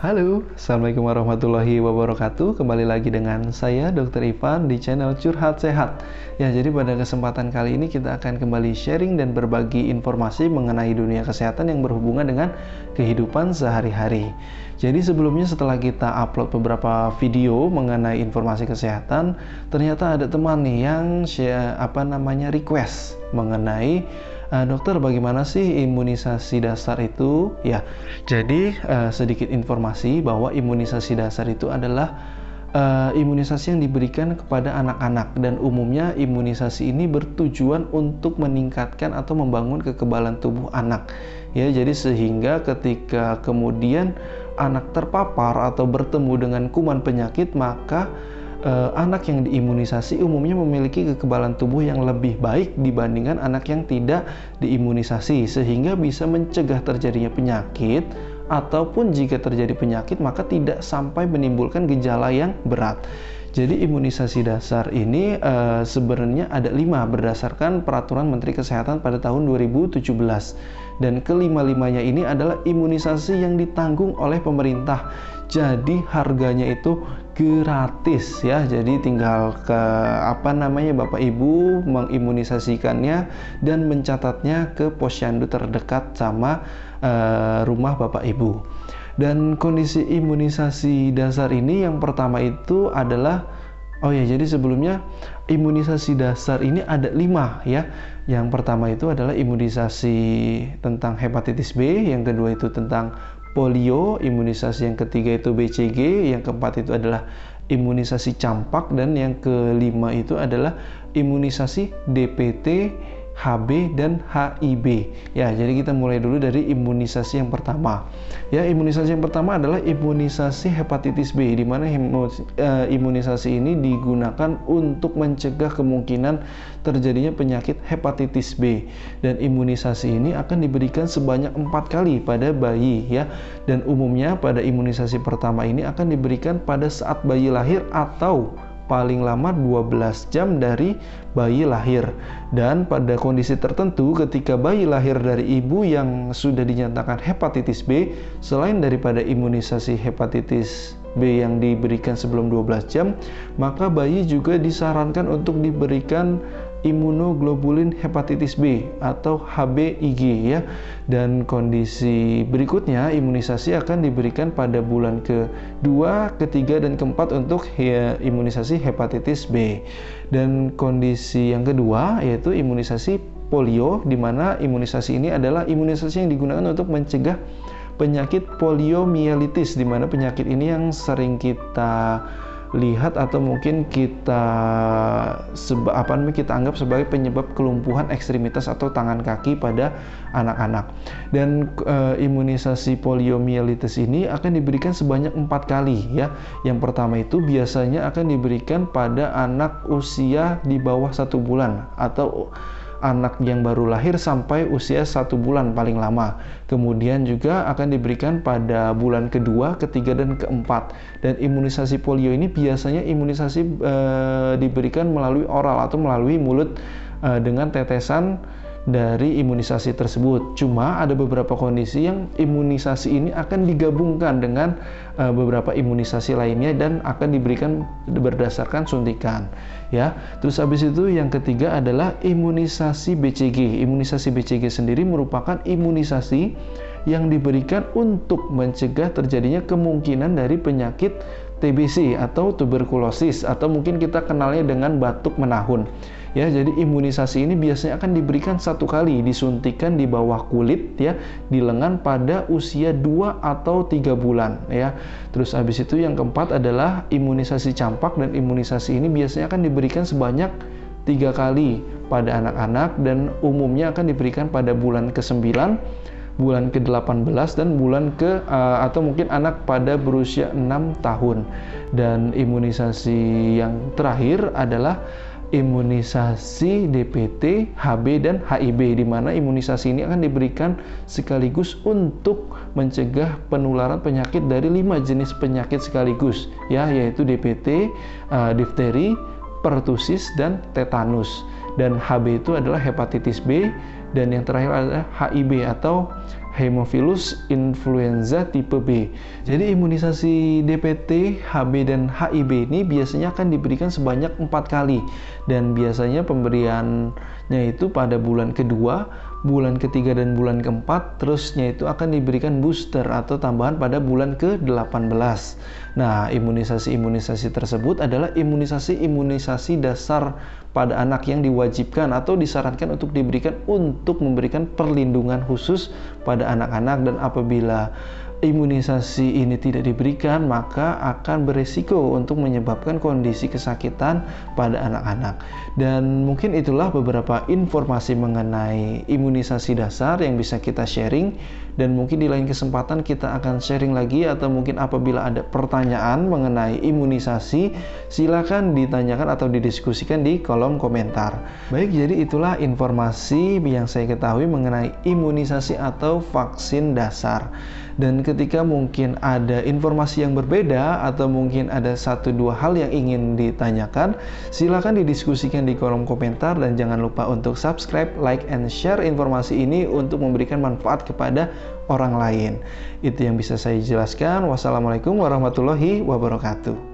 Halo, Assalamualaikum warahmatullahi wabarakatuh. Kembali lagi dengan saya Dr. Ivan di channel Curhat Sehat. Ya, jadi pada kesempatan kali ini kita akan kembali sharing dan berbagi informasi mengenai dunia kesehatan yang berhubungan dengan kehidupan sehari-hari. Jadi sebelumnya setelah kita upload beberapa video mengenai informasi kesehatan Ternyata ada teman nih yang share, apa namanya request mengenai Uh, dokter, bagaimana sih imunisasi dasar itu? Ya, jadi uh, sedikit informasi bahwa imunisasi dasar itu adalah uh, imunisasi yang diberikan kepada anak-anak dan umumnya imunisasi ini bertujuan untuk meningkatkan atau membangun kekebalan tubuh anak. Ya, jadi sehingga ketika kemudian anak terpapar atau bertemu dengan kuman penyakit, maka uh, anak yang diimunisasi umumnya memiliki kekebalan tubuh yang lebih baik dibandingkan anak yang tidak diimunisasi sehingga bisa mencegah terjadinya penyakit ataupun jika terjadi penyakit maka tidak sampai menimbulkan gejala yang berat. Jadi imunisasi dasar ini uh, sebenarnya ada lima berdasarkan peraturan Menteri Kesehatan pada tahun 2017 dan kelima-limanya ini adalah imunisasi yang ditanggung oleh pemerintah. Jadi harganya itu gratis ya. Jadi tinggal ke apa namanya Bapak Ibu mengimunisasikannya dan mencatatnya ke posyandu terdekat sama uh, rumah Bapak Ibu. Dan kondisi imunisasi dasar ini yang pertama itu adalah Oh ya, jadi sebelumnya imunisasi dasar ini ada lima ya. Yang pertama itu adalah imunisasi tentang hepatitis B, yang kedua itu tentang polio, imunisasi yang ketiga itu BCG, yang keempat itu adalah imunisasi campak dan yang kelima itu adalah imunisasi DPT HB dan HIB. Ya, jadi kita mulai dulu dari imunisasi yang pertama. Ya, imunisasi yang pertama adalah imunisasi hepatitis B di mana eh, imunisasi ini digunakan untuk mencegah kemungkinan terjadinya penyakit hepatitis B dan imunisasi ini akan diberikan sebanyak empat kali pada bayi ya dan umumnya pada imunisasi pertama ini akan diberikan pada saat bayi lahir atau paling lama 12 jam dari bayi lahir. Dan pada kondisi tertentu ketika bayi lahir dari ibu yang sudah dinyatakan hepatitis B, selain daripada imunisasi hepatitis B yang diberikan sebelum 12 jam, maka bayi juga disarankan untuk diberikan imunoglobulin hepatitis B atau HBIG ya. Dan kondisi berikutnya imunisasi akan diberikan pada bulan ke-2, ketiga dan keempat untuk imunisasi hepatitis B. Dan kondisi yang kedua yaitu imunisasi polio di mana imunisasi ini adalah imunisasi yang digunakan untuk mencegah penyakit poliomielitis di mana penyakit ini yang sering kita lihat atau mungkin kita seba, apa namanya kita anggap sebagai penyebab kelumpuhan ekstremitas atau tangan kaki pada anak-anak. Dan e, imunisasi poliomielitis ini akan diberikan sebanyak empat kali ya. Yang pertama itu biasanya akan diberikan pada anak usia di bawah satu bulan atau anak yang baru lahir sampai usia satu bulan paling lama. Kemudian juga akan diberikan pada bulan kedua, ketiga, dan keempat. Dan imunisasi polio ini biasanya imunisasi e, diberikan melalui oral atau melalui mulut e, dengan tetesan dari imunisasi tersebut. Cuma ada beberapa kondisi yang imunisasi ini akan digabungkan dengan uh, beberapa imunisasi lainnya dan akan diberikan berdasarkan suntikan. Ya. Terus habis itu yang ketiga adalah imunisasi BCG. Imunisasi BCG sendiri merupakan imunisasi yang diberikan untuk mencegah terjadinya kemungkinan dari penyakit TBC atau tuberkulosis atau mungkin kita kenalnya dengan batuk menahun. Ya, jadi imunisasi ini biasanya akan diberikan satu kali disuntikan di bawah kulit ya di lengan pada usia 2 atau 3 bulan ya. Terus habis itu yang keempat adalah imunisasi campak dan imunisasi ini biasanya akan diberikan sebanyak tiga kali pada anak-anak dan umumnya akan diberikan pada bulan ke-9 bulan ke-18 dan bulan ke uh, atau mungkin anak pada berusia 6 tahun. Dan imunisasi yang terakhir adalah imunisasi DPT, HB dan HIB di mana imunisasi ini akan diberikan sekaligus untuk mencegah penularan penyakit dari lima jenis penyakit sekaligus ya yaitu DPT, uh, difteri, pertusis dan tetanus. Dan HB itu adalah hepatitis B dan yang terakhir adalah HIB atau Haemophilus influenza tipe B. Jadi imunisasi DPT, HB dan HIB ini biasanya akan diberikan sebanyak empat kali dan biasanya pemberiannya itu pada bulan kedua, bulan ketiga dan bulan keempat, terusnya itu akan diberikan booster atau tambahan pada bulan ke-18. Nah, imunisasi-imunisasi tersebut adalah imunisasi-imunisasi dasar pada anak yang diwajibkan atau disarankan untuk diberikan untuk memberikan perlindungan khusus pada anak-anak dan apabila imunisasi ini tidak diberikan, maka akan berisiko untuk menyebabkan kondisi kesakitan pada anak-anak. Dan mungkin itulah beberapa informasi mengenai imunisasi dasar yang bisa kita sharing dan mungkin di lain kesempatan kita akan sharing lagi atau mungkin apabila ada pertanyaan mengenai imunisasi silakan ditanyakan atau didiskusikan di kolom komentar. Baik, jadi itulah informasi yang saya ketahui mengenai imunisasi atau vaksin dasar. Dan ketika mungkin ada informasi yang berbeda atau mungkin ada satu dua hal yang ingin ditanyakan, silakan didiskusikan di kolom komentar dan jangan lupa untuk subscribe, like, and share informasi ini untuk memberikan manfaat kepada orang lain. Itu yang bisa saya jelaskan. Wassalamualaikum warahmatullahi wabarakatuh.